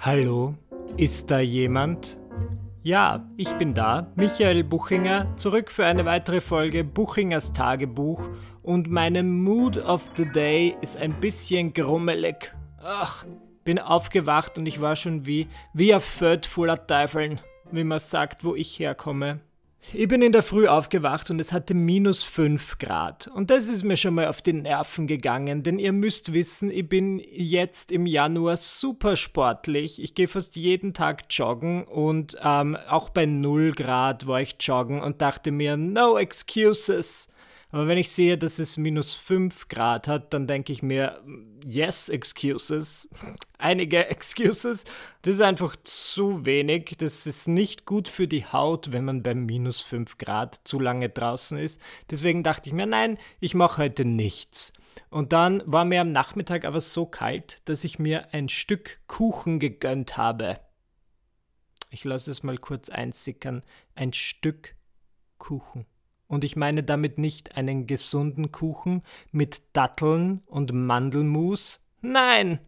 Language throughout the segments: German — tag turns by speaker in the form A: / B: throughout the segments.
A: Hallo, ist da jemand? Ja, ich bin da, Michael Buchinger, zurück für eine weitere Folge Buchingers Tagebuch und meine Mood of the Day ist ein bisschen grummelig. Ach, bin aufgewacht und ich war schon wie, wie Feld voller Teufeln, wie man sagt, wo ich herkomme. Ich bin in der Früh aufgewacht und es hatte minus 5 Grad. Und das ist mir schon mal auf die Nerven gegangen, denn ihr müsst wissen, ich bin jetzt im Januar super sportlich. Ich gehe fast jeden Tag joggen und ähm, auch bei 0 Grad war ich joggen und dachte mir, no excuses. Aber wenn ich sehe, dass es minus 5 Grad hat, dann denke ich mir, yes, excuses. Einige excuses. Das ist einfach zu wenig. Das ist nicht gut für die Haut, wenn man bei minus 5 Grad zu lange draußen ist. Deswegen dachte ich mir, nein, ich mache heute nichts. Und dann war mir am Nachmittag aber so kalt, dass ich mir ein Stück Kuchen gegönnt habe. Ich lasse es mal kurz einsickern. Ein Stück Kuchen. Und ich meine damit nicht einen gesunden Kuchen mit Datteln und Mandelmus. Nein,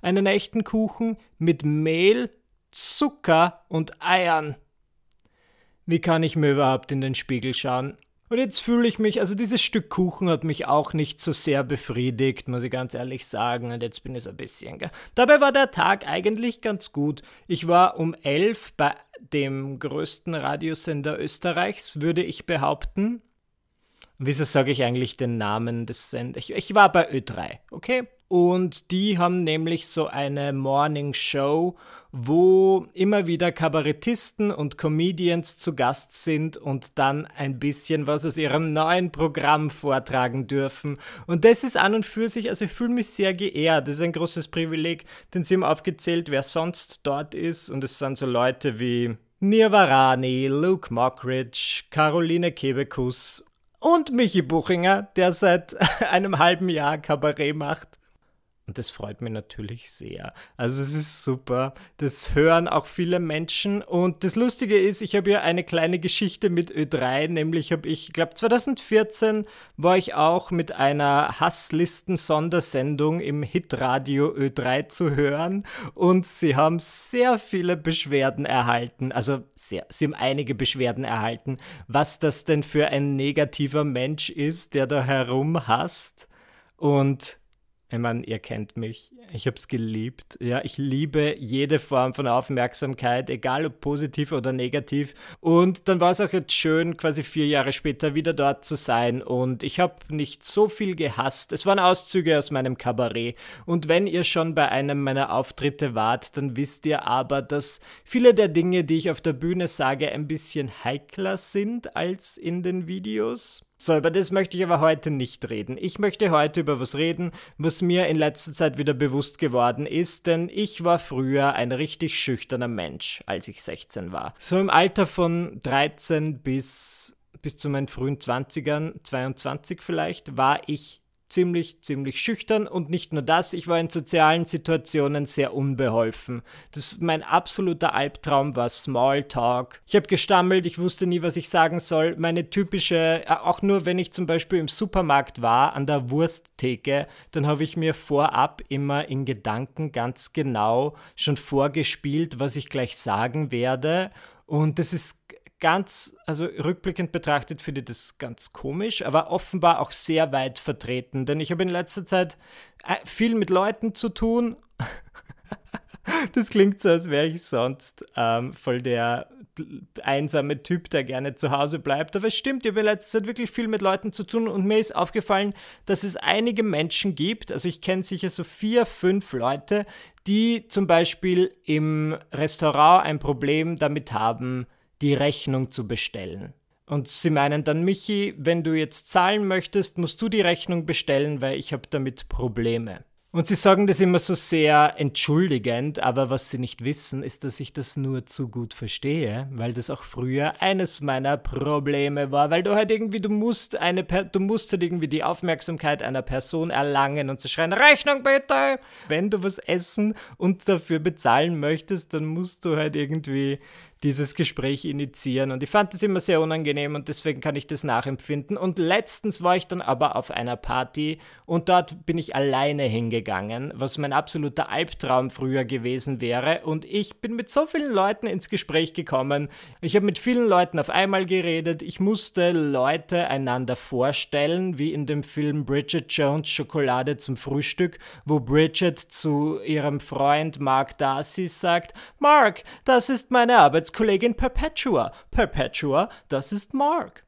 A: einen echten Kuchen mit Mehl, Zucker und Eiern. Wie kann ich mir überhaupt in den Spiegel schauen? Und jetzt fühle ich mich, also dieses Stück Kuchen hat mich auch nicht so sehr befriedigt, muss ich ganz ehrlich sagen. Und jetzt bin ich so ein bisschen. Gell? Dabei war der Tag eigentlich ganz gut. Ich war um elf bei dem größten Radiosender Österreichs, würde ich behaupten. Wieso sage ich eigentlich den Namen des Senders? Ich, ich war bei Ö3, okay? Und die haben nämlich so eine Morning Show, wo immer wieder Kabarettisten und Comedians zu Gast sind und dann ein bisschen was aus ihrem neuen Programm vortragen dürfen. Und das ist an und für sich, also ich fühle mich sehr geehrt. Das ist ein großes Privileg, denn sie haben aufgezählt, wer sonst dort ist. Und es sind so Leute wie Nirvarani, Luke Mockridge, Caroline Kebekus und Michi Buchinger, der seit einem halben Jahr Kabarett macht. Und das freut mich natürlich sehr. Also es ist super. Das hören auch viele Menschen. Und das Lustige ist, ich habe ja eine kleine Geschichte mit Ö3, nämlich habe ich, ich glaube 2014 war ich auch mit einer Hasslisten-Sondersendung im Hitradio Ö3 zu hören. Und sie haben sehr viele Beschwerden erhalten. Also sehr, sie haben einige Beschwerden erhalten, was das denn für ein negativer Mensch ist, der da herumhasst. Und ich meine, ihr kennt mich. Ich habe es geliebt. Ja, ich liebe jede Form von Aufmerksamkeit, egal ob positiv oder negativ. Und dann war es auch jetzt schön, quasi vier Jahre später wieder dort zu sein. Und ich habe nicht so viel gehasst. Es waren Auszüge aus meinem Kabarett. Und wenn ihr schon bei einem meiner Auftritte wart, dann wisst ihr aber, dass viele der Dinge, die ich auf der Bühne sage, ein bisschen heikler sind als in den Videos. So, über das möchte ich aber heute nicht reden. Ich möchte heute über was reden, was mir in letzter Zeit wieder bewusst geworden ist, denn ich war früher ein richtig schüchterner Mensch, als ich 16 war. So im Alter von 13 bis, bis zu meinen frühen 20ern, 22 vielleicht, war ich ziemlich, ziemlich schüchtern und nicht nur das, ich war in sozialen Situationen sehr unbeholfen. Das mein absoluter Albtraum war Smalltalk. Ich habe gestammelt, ich wusste nie, was ich sagen soll. Meine typische, äh, auch nur wenn ich zum Beispiel im Supermarkt war, an der Wursttheke, dann habe ich mir vorab immer in Gedanken ganz genau schon vorgespielt, was ich gleich sagen werde. Und das ist ganz, also rückblickend betrachtet finde ich das ganz komisch, aber offenbar auch sehr weit vertreten, denn ich habe in letzter Zeit äh, viel mit Leuten zu tun. das klingt so, als wäre ich sonst ähm, voll der einsame Typ, der gerne zu Hause bleibt. Aber es stimmt, ich habe in letzter Zeit wirklich viel mit Leuten zu tun und mir ist aufgefallen, dass es einige Menschen gibt, also ich kenne sicher so vier, fünf Leute, die zum Beispiel im Restaurant ein Problem damit haben, die Rechnung zu bestellen. Und sie meinen dann, Michi, wenn du jetzt zahlen möchtest, musst du die Rechnung bestellen, weil ich habe damit Probleme. Und sie sagen das immer so sehr entschuldigend, aber was sie nicht wissen, ist, dass ich das nur zu gut verstehe, weil das auch früher eines meiner Probleme war, weil du halt irgendwie, du musst eine, du musst halt irgendwie die Aufmerksamkeit einer Person erlangen und zu schreien, Rechnung bitte! Wenn du was essen und dafür bezahlen möchtest, dann musst du halt irgendwie dieses Gespräch initiieren. Und ich fand das immer sehr unangenehm und deswegen kann ich das nachempfinden. Und letztens war ich dann aber auf einer Party und dort bin ich alleine hingegangen, was mein absoluter Albtraum früher gewesen wäre. Und ich bin mit so vielen Leuten ins Gespräch gekommen. Ich habe mit vielen Leuten auf einmal geredet. Ich musste Leute einander vorstellen, wie in dem Film Bridget Jones Schokolade zum Frühstück, wo Bridget zu ihrem Freund Mark Darcy sagt, Mark, das ist meine Arbeits Arbeitskollegin Perpetua. Perpetua, das ist Mark.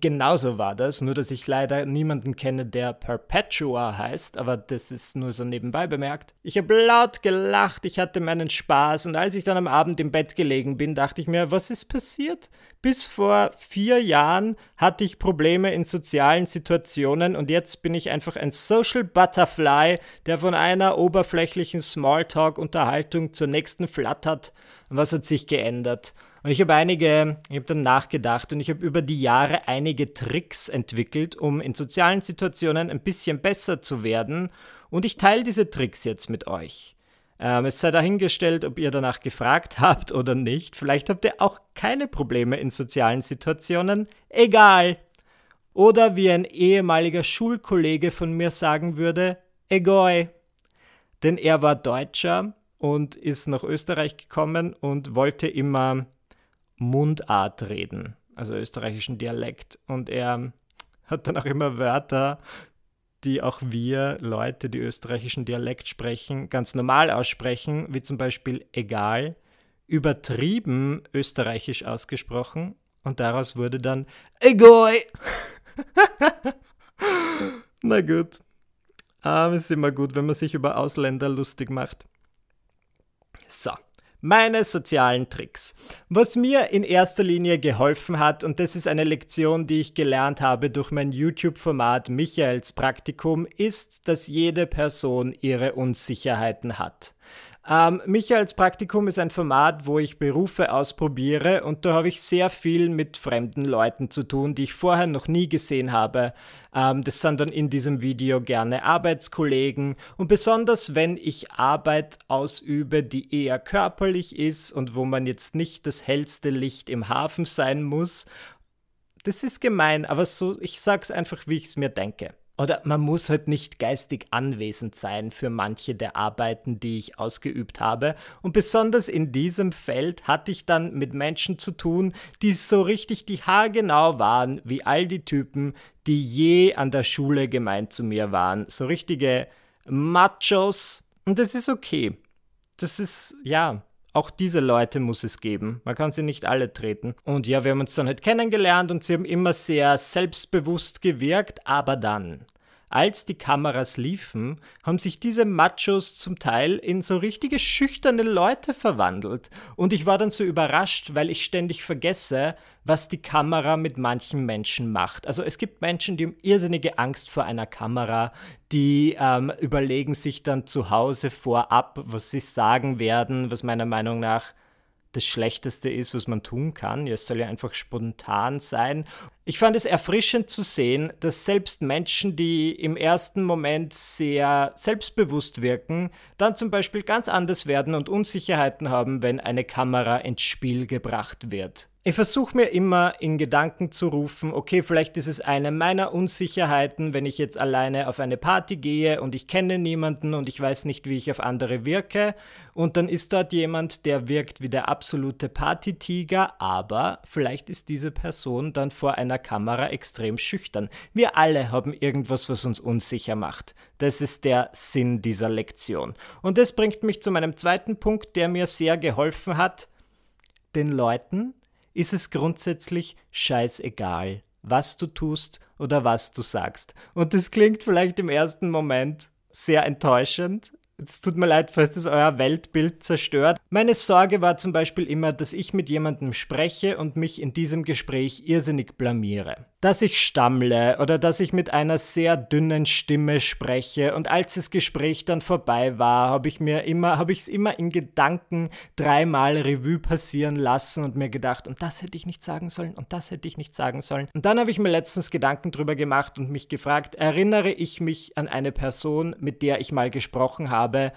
A: Genauso war das, nur dass ich leider niemanden kenne, der Perpetua heißt, aber das ist nur so nebenbei bemerkt. Ich habe laut gelacht, ich hatte meinen Spaß und als ich dann am Abend im Bett gelegen bin, dachte ich mir, was ist passiert? Bis vor vier Jahren hatte ich Probleme in sozialen Situationen und jetzt bin ich einfach ein Social Butterfly, der von einer oberflächlichen Smalltalk-Unterhaltung zur nächsten flattert. Was hat sich geändert? Und ich habe einige, ich habe dann nachgedacht und ich habe über die Jahre einige Tricks entwickelt, um in sozialen Situationen ein bisschen besser zu werden. Und ich teile diese Tricks jetzt mit euch. Ähm, es sei dahingestellt, ob ihr danach gefragt habt oder nicht. Vielleicht habt ihr auch keine Probleme in sozialen Situationen. Egal. Oder wie ein ehemaliger Schulkollege von mir sagen würde, egoi. Denn er war Deutscher und ist nach Österreich gekommen und wollte immer Mundart reden, also österreichischen Dialekt. Und er hat dann auch immer Wörter, die auch wir Leute, die österreichischen Dialekt sprechen, ganz normal aussprechen, wie zum Beispiel egal, übertrieben österreichisch ausgesprochen und daraus wurde dann Egoi. Na gut. Aber es ist immer gut, wenn man sich über Ausländer lustig macht. So, meine sozialen Tricks. Was mir in erster Linie geholfen hat, und das ist eine Lektion, die ich gelernt habe durch mein YouTube-Format Michaels Praktikum, ist, dass jede Person ihre Unsicherheiten hat. Ähm, Michaels Praktikum ist ein Format, wo ich Berufe ausprobiere und da habe ich sehr viel mit fremden Leuten zu tun, die ich vorher noch nie gesehen habe. Ähm, das sind dann in diesem Video gerne Arbeitskollegen und besonders wenn ich Arbeit ausübe, die eher körperlich ist und wo man jetzt nicht das hellste Licht im Hafen sein muss. Das ist gemein, aber so, ich sag's einfach, wie ich es mir denke. Oder man muss halt nicht geistig anwesend sein für manche der Arbeiten, die ich ausgeübt habe. Und besonders in diesem Feld hatte ich dann mit Menschen zu tun, die so richtig die haargenau waren, wie all die Typen, die je an der Schule gemeint zu mir waren. So richtige Machos. Und das ist okay. Das ist, ja, auch diese Leute muss es geben. Man kann sie nicht alle treten. Und ja, wir haben uns dann halt kennengelernt und sie haben immer sehr selbstbewusst gewirkt, aber dann als die Kameras liefen, haben sich diese Machos zum Teil in so richtige schüchterne Leute verwandelt. Und ich war dann so überrascht, weil ich ständig vergesse, was die Kamera mit manchen Menschen macht. Also es gibt Menschen, die haben irrsinnige Angst vor einer Kamera, die ähm, überlegen sich dann zu Hause vorab, was sie sagen werden, was meiner Meinung nach das Schlechteste ist, was man tun kann. Es soll ja einfach spontan sein. Ich fand es erfrischend zu sehen, dass selbst Menschen, die im ersten Moment sehr selbstbewusst wirken, dann zum Beispiel ganz anders werden und Unsicherheiten haben, wenn eine Kamera ins Spiel gebracht wird. Ich versuche mir immer in Gedanken zu rufen, okay, vielleicht ist es eine meiner Unsicherheiten, wenn ich jetzt alleine auf eine Party gehe und ich kenne niemanden und ich weiß nicht, wie ich auf andere wirke. Und dann ist dort jemand, der wirkt wie der absolute Partytiger, aber vielleicht ist diese Person dann vor einer Kamera extrem schüchtern. Wir alle haben irgendwas, was uns unsicher macht. Das ist der Sinn dieser Lektion. Und das bringt mich zu meinem zweiten Punkt, der mir sehr geholfen hat. Den Leuten ist es grundsätzlich scheißegal, was du tust oder was du sagst. Und das klingt vielleicht im ersten Moment sehr enttäuschend, es tut mir leid, falls das euer Weltbild zerstört. Meine Sorge war zum Beispiel immer, dass ich mit jemandem spreche und mich in diesem Gespräch irrsinnig blamiere. Dass ich stammle oder dass ich mit einer sehr dünnen Stimme spreche und als das Gespräch dann vorbei war, habe ich mir immer, habe ich es immer in Gedanken dreimal Revue passieren lassen und mir gedacht, und das hätte ich nicht sagen sollen und das hätte ich nicht sagen sollen. Und dann habe ich mir letztens Gedanken drüber gemacht und mich gefragt, erinnere ich mich an eine Person, mit der ich mal gesprochen habe,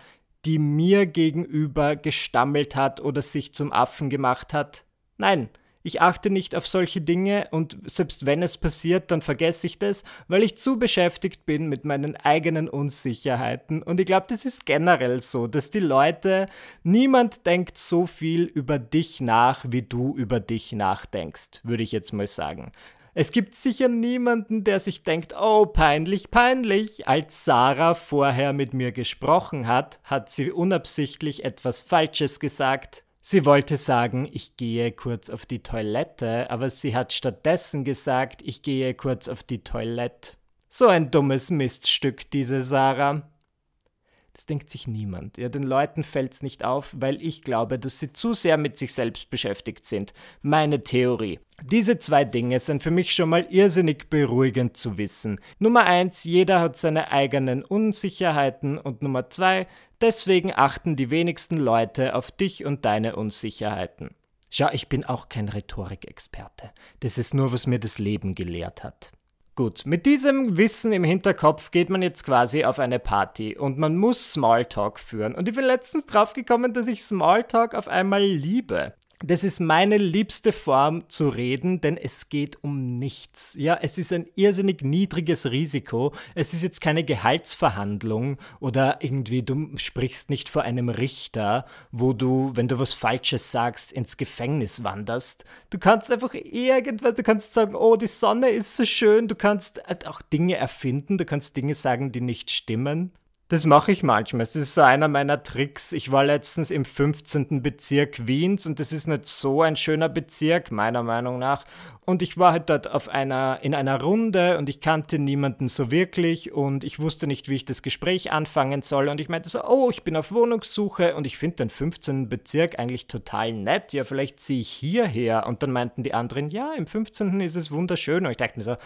A: die mir gegenüber gestammelt hat oder sich zum Affen gemacht hat. Nein, ich achte nicht auf solche Dinge und selbst wenn es passiert, dann vergesse ich das, weil ich zu beschäftigt bin mit meinen eigenen Unsicherheiten. Und ich glaube, das ist generell so, dass die Leute, niemand denkt so viel über dich nach, wie du über dich nachdenkst, würde ich jetzt mal sagen. Es gibt sicher niemanden, der sich denkt, oh, peinlich, peinlich. Als Sarah vorher mit mir gesprochen hat, hat sie unabsichtlich etwas Falsches gesagt. Sie wollte sagen, ich gehe kurz auf die Toilette, aber sie hat stattdessen gesagt, ich gehe kurz auf die Toilette. So ein dummes Miststück, diese Sarah. Das denkt sich niemand. Ja, den Leuten fällt's nicht auf, weil ich glaube, dass sie zu sehr mit sich selbst beschäftigt sind. Meine Theorie. Diese zwei Dinge sind für mich schon mal irrsinnig beruhigend zu wissen. Nummer eins, jeder hat seine eigenen Unsicherheiten und Nummer zwei, deswegen achten die wenigsten Leute auf dich und deine Unsicherheiten. Schau, ich bin auch kein Rhetorikexperte. Das ist nur, was mir das Leben gelehrt hat. Gut, mit diesem Wissen im Hinterkopf geht man jetzt quasi auf eine Party und man muss Smalltalk führen. Und ich bin letztens draufgekommen, dass ich Smalltalk auf einmal liebe. Das ist meine liebste Form zu reden, denn es geht um nichts. Ja, es ist ein irrsinnig niedriges Risiko. Es ist jetzt keine Gehaltsverhandlung oder irgendwie du sprichst nicht vor einem Richter, wo du, wenn du was Falsches sagst, ins Gefängnis wanderst. Du kannst einfach irgendwas, du kannst sagen, oh, die Sonne ist so schön. Du kannst auch Dinge erfinden, du kannst Dinge sagen, die nicht stimmen. Das mache ich manchmal. Das ist so einer meiner Tricks. Ich war letztens im 15. Bezirk Wiens und das ist nicht so ein schöner Bezirk, meiner Meinung nach. Und ich war halt dort auf einer, in einer Runde und ich kannte niemanden so wirklich und ich wusste nicht, wie ich das Gespräch anfangen soll. Und ich meinte so, oh, ich bin auf Wohnungssuche und ich finde den 15. Bezirk eigentlich total nett. Ja, vielleicht ziehe ich hierher. Und dann meinten die anderen, ja, im 15. ist es wunderschön. Und ich dachte mir so,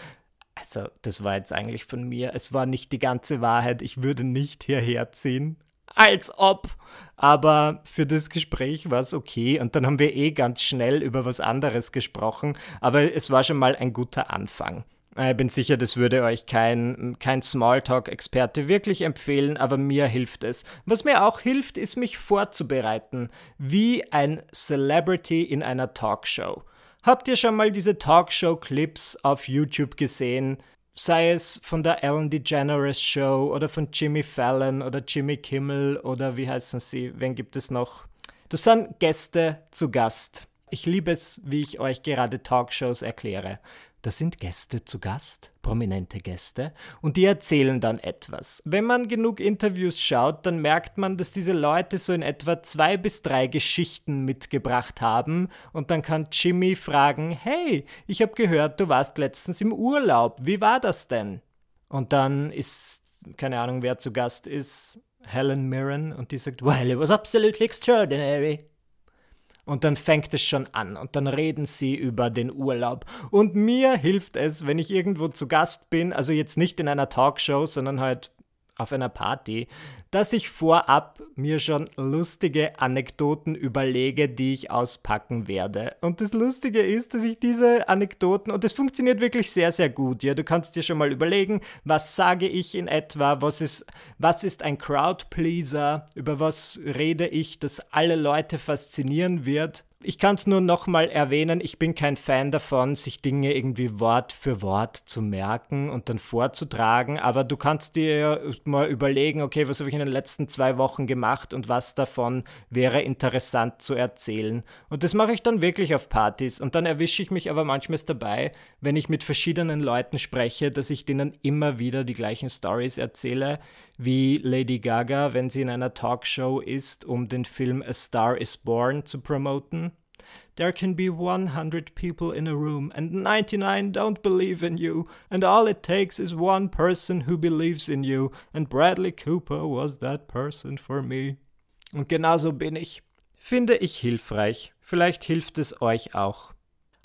A: also, das war jetzt eigentlich von mir. Es war nicht die ganze Wahrheit. Ich würde nicht hierher ziehen. Als ob. Aber für das Gespräch war es okay. Und dann haben wir eh ganz schnell über was anderes gesprochen. Aber es war schon mal ein guter Anfang. Ich bin sicher, das würde euch kein, kein Smalltalk-Experte wirklich empfehlen, aber mir hilft es. Was mir auch hilft, ist mich vorzubereiten, wie ein Celebrity in einer Talkshow. Habt ihr schon mal diese Talkshow-Clips auf YouTube gesehen? Sei es von der Ellen DeGeneres Show oder von Jimmy Fallon oder Jimmy Kimmel oder wie heißen sie? Wen gibt es noch? Das sind Gäste zu Gast. Ich liebe es, wie ich euch gerade Talkshows erkläre. Da sind Gäste zu Gast, prominente Gäste, und die erzählen dann etwas. Wenn man genug Interviews schaut, dann merkt man, dass diese Leute so in etwa zwei bis drei Geschichten mitgebracht haben, und dann kann Jimmy fragen, hey, ich habe gehört, du warst letztens im Urlaub, wie war das denn? Und dann ist, keine Ahnung, wer zu Gast ist, Helen Mirren, und die sagt, well, it was absolutely extraordinary. Und dann fängt es schon an. Und dann reden sie über den Urlaub. Und mir hilft es, wenn ich irgendwo zu Gast bin, also jetzt nicht in einer Talkshow, sondern halt auf einer Party, dass ich vorab mir schon lustige Anekdoten überlege, die ich auspacken werde. Und das Lustige ist, dass ich diese Anekdoten, und das funktioniert wirklich sehr, sehr gut, ja, du kannst dir schon mal überlegen, was sage ich in etwa, was ist, was ist ein Crowdpleaser, über was rede ich, das alle Leute faszinieren wird ich kann es nur nochmal erwähnen, ich bin kein Fan davon, sich Dinge irgendwie Wort für Wort zu merken und dann vorzutragen, aber du kannst dir mal überlegen, okay, was habe ich in den letzten zwei Wochen gemacht und was davon wäre interessant zu erzählen. Und das mache ich dann wirklich auf Partys und dann erwische ich mich aber manchmal dabei, wenn ich mit verschiedenen Leuten spreche, dass ich denen immer wieder die gleichen Stories erzähle, wie Lady Gaga, wenn sie in einer Talkshow ist, um den Film A Star is Born zu promoten. There can be 100 people in a room and 99 don't believe in you, and all it takes is one person who believes in you, and Bradley Cooper was that person for me. Und genauso bin ich. Finde ich hilfreich. Vielleicht hilft es euch auch.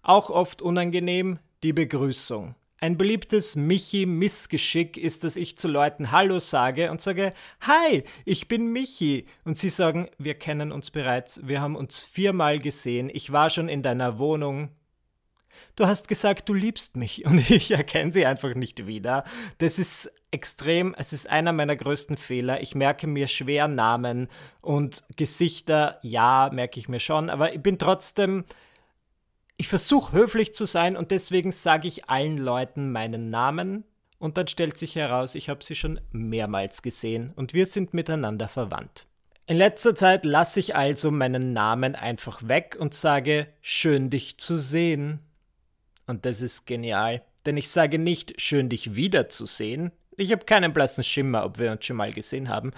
A: Auch oft unangenehm die Begrüßung. Ein beliebtes Michi-Missgeschick ist, dass ich zu Leuten Hallo sage und sage, Hi, ich bin Michi. Und sie sagen, wir kennen uns bereits, wir haben uns viermal gesehen, ich war schon in deiner Wohnung. du hast gesagt, du liebst mich und ich erkenne sie einfach nicht wieder. Das ist extrem, es ist einer meiner größten Fehler. Ich merke mir schwer Namen und Gesichter, ja, merke ich mir schon, aber ich bin trotzdem, ich versuche höflich zu sein und deswegen sage ich allen Leuten meinen Namen und dann stellt sich heraus, ich habe sie schon mehrmals gesehen und wir sind miteinander verwandt. In letzter Zeit lasse ich also meinen Namen einfach weg und sage, schön dich zu sehen. Und das ist genial, denn ich sage nicht, schön dich wiederzusehen. Ich habe keinen blassen Schimmer, ob wir uns schon mal gesehen haben,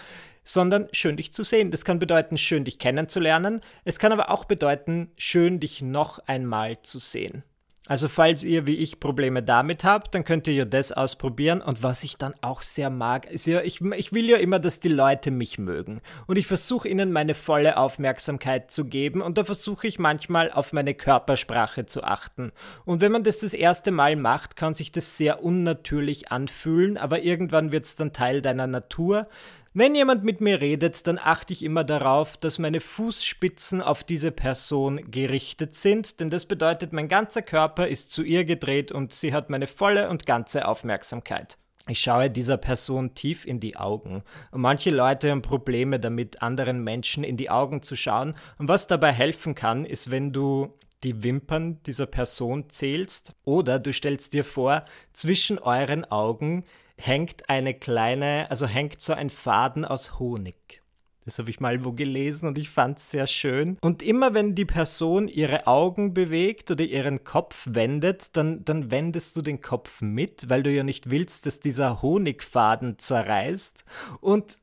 A: sondern schön dich zu sehen. Das kann bedeuten, schön dich kennenzulernen. Es kann aber auch bedeuten, schön dich noch einmal zu sehen. Also falls ihr wie ich Probleme damit habt, dann könnt ihr ja das ausprobieren. Und was ich dann auch sehr mag, ist ja, ich, ich will ja immer, dass die Leute mich mögen. Und ich versuche ihnen meine volle Aufmerksamkeit zu geben. Und da versuche ich manchmal auf meine Körpersprache zu achten. Und wenn man das das erste Mal macht, kann sich das sehr unnatürlich anfühlen. Aber irgendwann wird es dann Teil deiner Natur. Wenn jemand mit mir redet, dann achte ich immer darauf, dass meine Fußspitzen auf diese Person gerichtet sind, denn das bedeutet, mein ganzer Körper ist zu ihr gedreht und sie hat meine volle und ganze Aufmerksamkeit. Ich schaue dieser Person tief in die Augen. Und manche Leute haben Probleme damit, anderen Menschen in die Augen zu schauen. Und was dabei helfen kann, ist, wenn du die Wimpern dieser Person zählst oder du stellst dir vor, zwischen euren Augen hängt eine kleine, also hängt so ein Faden aus Honig. Das habe ich mal wo gelesen und ich fand es sehr schön. Und immer wenn die Person ihre Augen bewegt oder ihren Kopf wendet, dann, dann wendest du den Kopf mit, weil du ja nicht willst, dass dieser Honigfaden zerreißt. Und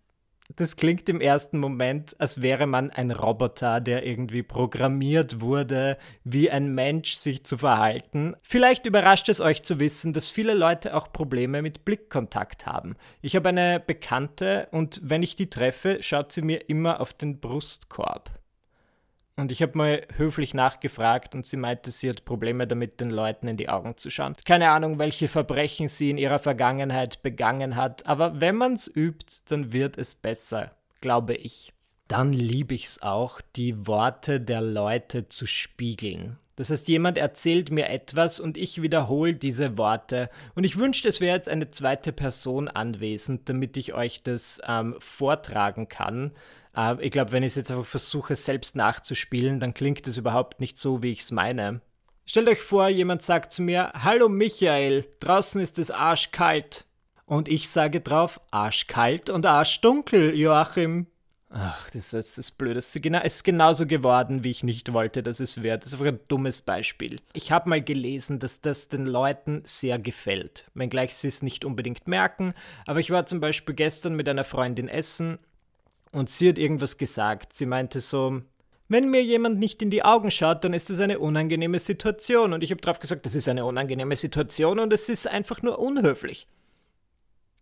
A: das klingt im ersten Moment, als wäre man ein Roboter, der irgendwie programmiert wurde, wie ein Mensch sich zu verhalten. Vielleicht überrascht es euch zu wissen, dass viele Leute auch Probleme mit Blickkontakt haben. Ich habe eine Bekannte und wenn ich die treffe, schaut sie mir immer auf den Brustkorb. Und ich habe mal höflich nachgefragt und sie meinte, sie hat Probleme damit, den Leuten in die Augen zu schauen. Keine Ahnung, welche Verbrechen sie in ihrer Vergangenheit begangen hat, aber wenn man es übt, dann wird es besser, glaube ich. Dann liebe ich es auch, die Worte der Leute zu spiegeln. Das heißt, jemand erzählt mir etwas und ich wiederhole diese Worte. Und ich wünschte, es wäre jetzt eine zweite Person anwesend, damit ich euch das ähm, vortragen kann. Äh, ich glaube, wenn ich es jetzt einfach versuche, selbst nachzuspielen, dann klingt es überhaupt nicht so, wie ich es meine. Stellt euch vor, jemand sagt zu mir, Hallo Michael, draußen ist es arschkalt. Und ich sage drauf, arschkalt und arschdunkel, Joachim. Ach, das ist das Blöde. Es ist genauso geworden, wie ich nicht wollte, dass es wird. Das ist einfach ein dummes Beispiel. Ich habe mal gelesen, dass das den Leuten sehr gefällt. Wenngleich sie es nicht unbedingt merken. Aber ich war zum Beispiel gestern mit einer Freundin essen und sie hat irgendwas gesagt. Sie meinte so, wenn mir jemand nicht in die Augen schaut, dann ist das eine unangenehme Situation. Und ich habe drauf gesagt, das ist eine unangenehme Situation und es ist einfach nur unhöflich.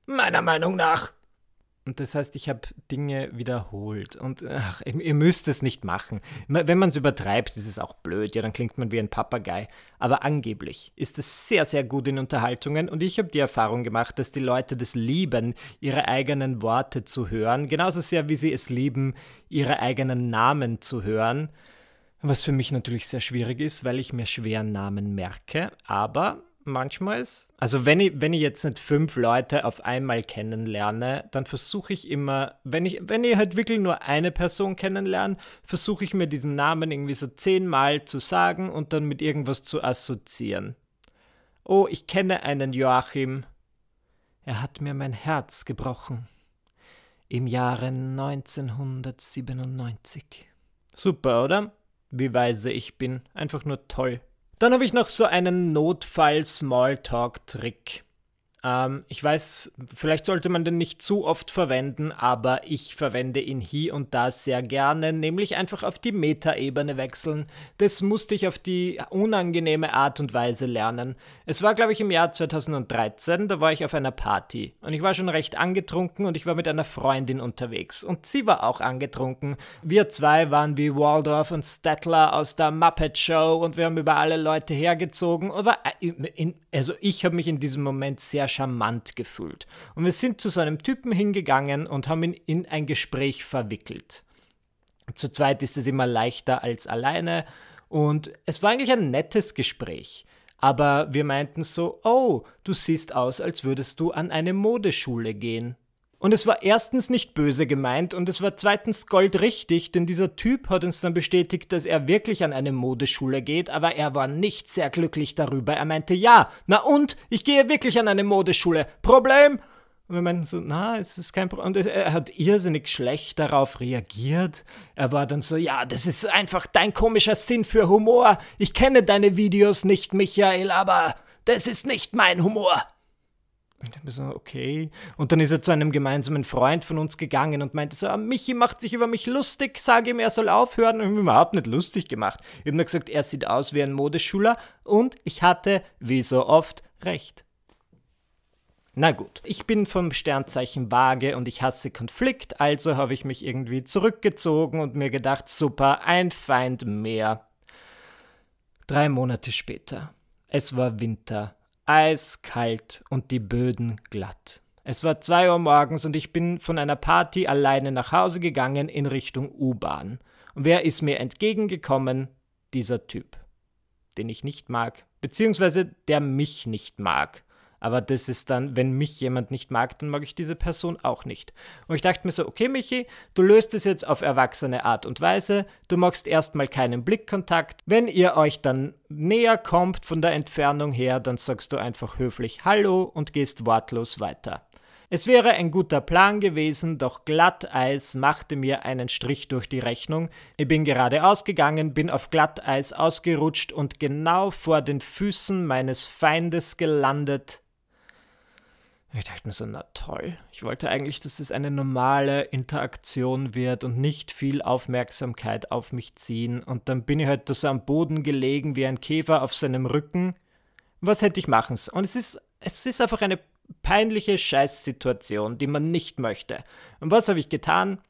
A: Meiner Meinung nach. Und das heißt, ich habe Dinge wiederholt. Und ach, ihr müsst es nicht machen. Wenn man es übertreibt, ist es auch blöd. Ja, dann klingt man wie ein Papagei. Aber angeblich ist es sehr, sehr gut in Unterhaltungen. Und ich habe die Erfahrung gemacht, dass die Leute das lieben, ihre eigenen Worte zu hören. Genauso sehr, wie sie es lieben, ihre eigenen Namen zu hören. Was für mich natürlich sehr schwierig ist, weil ich mir schwer Namen merke. Aber manchmal ist. Also wenn ich, wenn ich jetzt nicht fünf Leute auf einmal kennenlerne, dann versuche ich immer, wenn ich, wenn ich halt wirklich nur eine Person kennenlerne, versuche ich mir diesen Namen irgendwie so zehnmal zu sagen und dann mit irgendwas zu assoziieren. Oh, ich kenne einen Joachim. Er hat mir mein Herz gebrochen. Im Jahre 1997. Super, oder? Wie weise ich bin. Einfach nur toll. Dann habe ich noch so einen Notfall-Smalltalk-Trick. Ähm, ich weiß, vielleicht sollte man den nicht zu oft verwenden, aber ich verwende ihn hier und da sehr gerne, nämlich einfach auf die Metaebene wechseln. Das musste ich auf die unangenehme Art und Weise lernen. Es war, glaube ich, im Jahr 2013, da war ich auf einer Party und ich war schon recht angetrunken und ich war mit einer Freundin unterwegs und sie war auch angetrunken. Wir zwei waren wie Waldorf und Statler aus der Muppet Show und wir haben über alle Leute hergezogen. Und war, äh, also ich habe mich in diesem Moment sehr sehr charmant gefühlt. Und wir sind zu so einem Typen hingegangen und haben ihn in ein Gespräch verwickelt. Zu zweit ist es immer leichter als alleine und es war eigentlich ein nettes Gespräch. Aber wir meinten so, oh, du siehst aus, als würdest du an eine Modeschule gehen. Und es war erstens nicht böse gemeint und es war zweitens goldrichtig, denn dieser Typ hat uns dann bestätigt, dass er wirklich an eine Modeschule geht, aber er war nicht sehr glücklich darüber. Er meinte, ja, na und, ich gehe wirklich an eine Modeschule. Problem? Und wir meinten so, na, es ist kein Problem. Und er hat irrsinnig schlecht darauf reagiert. Er war dann so, ja, das ist einfach dein komischer Sinn für Humor. Ich kenne deine Videos nicht, Michael, aber das ist nicht mein Humor. Und ich so, okay. Und dann ist er zu einem gemeinsamen Freund von uns gegangen und meinte so, ah, Michi macht sich über mich lustig, sage ihm, er soll aufhören. Und ich überhaupt nicht lustig gemacht. Ich habe nur gesagt, er sieht aus wie ein Modeschüler und ich hatte, wie so oft, recht. Na gut, ich bin vom Sternzeichen Waage und ich hasse Konflikt, also habe ich mich irgendwie zurückgezogen und mir gedacht, super, ein Feind mehr. Drei Monate später. Es war Winter eiskalt und die Böden glatt. Es war zwei Uhr morgens und ich bin von einer Party alleine nach Hause gegangen in Richtung U-Bahn. Und wer ist mir entgegengekommen? Dieser Typ, den ich nicht mag, beziehungsweise der mich nicht mag. Aber das ist dann, wenn mich jemand nicht mag, dann mag ich diese Person auch nicht. Und ich dachte mir so, okay, Michi, du löst es jetzt auf erwachsene Art und Weise. Du magst erstmal keinen Blickkontakt. Wenn ihr euch dann näher kommt von der Entfernung her, dann sagst du einfach höflich Hallo und gehst wortlos weiter. Es wäre ein guter Plan gewesen, doch Glatteis machte mir einen Strich durch die Rechnung. Ich bin geradeaus gegangen, bin auf Glatteis ausgerutscht und genau vor den Füßen meines Feindes gelandet. Ich dachte mir so, na toll. Ich wollte eigentlich, dass es eine normale Interaktion wird und nicht viel Aufmerksamkeit auf mich ziehen. Und dann bin ich halt so am Boden gelegen wie ein Käfer auf seinem Rücken. Was hätte ich machen? Und es ist, es ist einfach eine peinliche Scheißsituation, die man nicht möchte. Und was habe ich getan?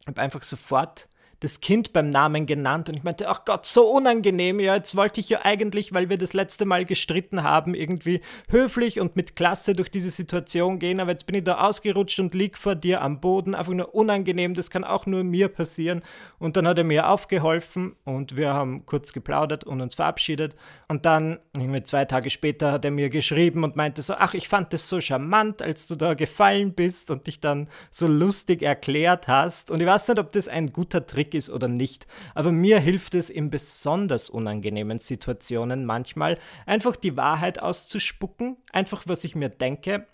A: Ich habe einfach sofort das Kind beim Namen genannt und ich meinte, ach Gott, so unangenehm. Ja, jetzt wollte ich ja eigentlich, weil wir das letzte Mal gestritten haben, irgendwie höflich und mit Klasse durch diese Situation gehen, aber jetzt bin ich da ausgerutscht und lieg vor dir am Boden. Einfach nur unangenehm, das kann auch nur mir passieren. Und dann hat er mir aufgeholfen und wir haben kurz geplaudert und uns verabschiedet. Und dann, zwei Tage später, hat er mir geschrieben und meinte so, ach, ich fand das so charmant, als du da gefallen bist und dich dann so lustig erklärt hast. Und ich weiß nicht, ob das ein guter Trick ist oder nicht. Aber mir hilft es in besonders unangenehmen Situationen manchmal, einfach die Wahrheit auszuspucken, einfach was ich mir denke.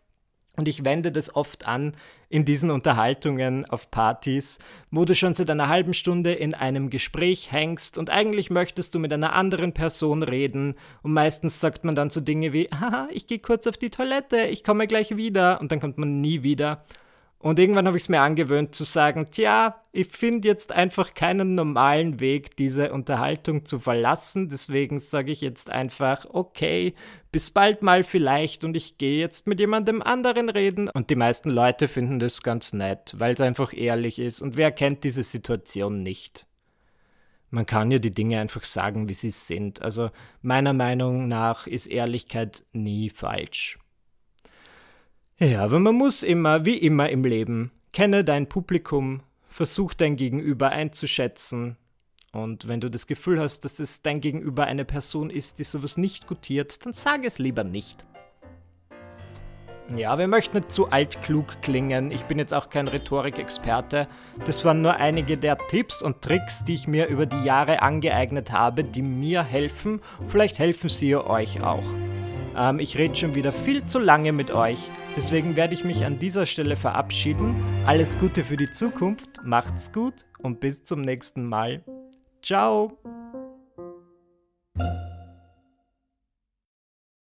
A: Und ich wende das oft an in diesen Unterhaltungen auf Partys, wo du schon seit einer halben Stunde in einem Gespräch hängst und eigentlich möchtest du mit einer anderen Person reden und meistens sagt man dann so Dinge wie, haha, ich gehe kurz auf die Toilette, ich komme gleich wieder und dann kommt man nie wieder. Und irgendwann habe ich es mir angewöhnt zu sagen, tja, ich finde jetzt einfach keinen normalen Weg, diese Unterhaltung zu verlassen. Deswegen sage ich jetzt einfach, okay, bis bald mal vielleicht und ich gehe jetzt mit jemandem anderen reden. Und die meisten Leute finden das ganz nett, weil es einfach ehrlich ist. Und wer kennt diese Situation nicht? Man kann ja die Dinge einfach sagen, wie sie sind. Also meiner Meinung nach ist Ehrlichkeit nie falsch. Ja, aber man muss immer, wie immer im Leben, kenne dein Publikum, versuch dein Gegenüber einzuschätzen. Und wenn du das Gefühl hast, dass es dein Gegenüber eine Person ist, die sowas nicht gutiert, dann sag es lieber nicht. Ja, wir möchten nicht zu altklug klingen. Ich bin jetzt auch kein Rhetorikexperte. Das waren nur einige der Tipps und Tricks, die ich mir über die Jahre angeeignet habe, die mir helfen. Vielleicht helfen sie euch auch. Ähm, ich rede schon wieder viel zu lange mit euch. Deswegen werde ich mich an dieser Stelle verabschieden. Alles Gute für die Zukunft, macht's gut und bis zum nächsten Mal. Ciao!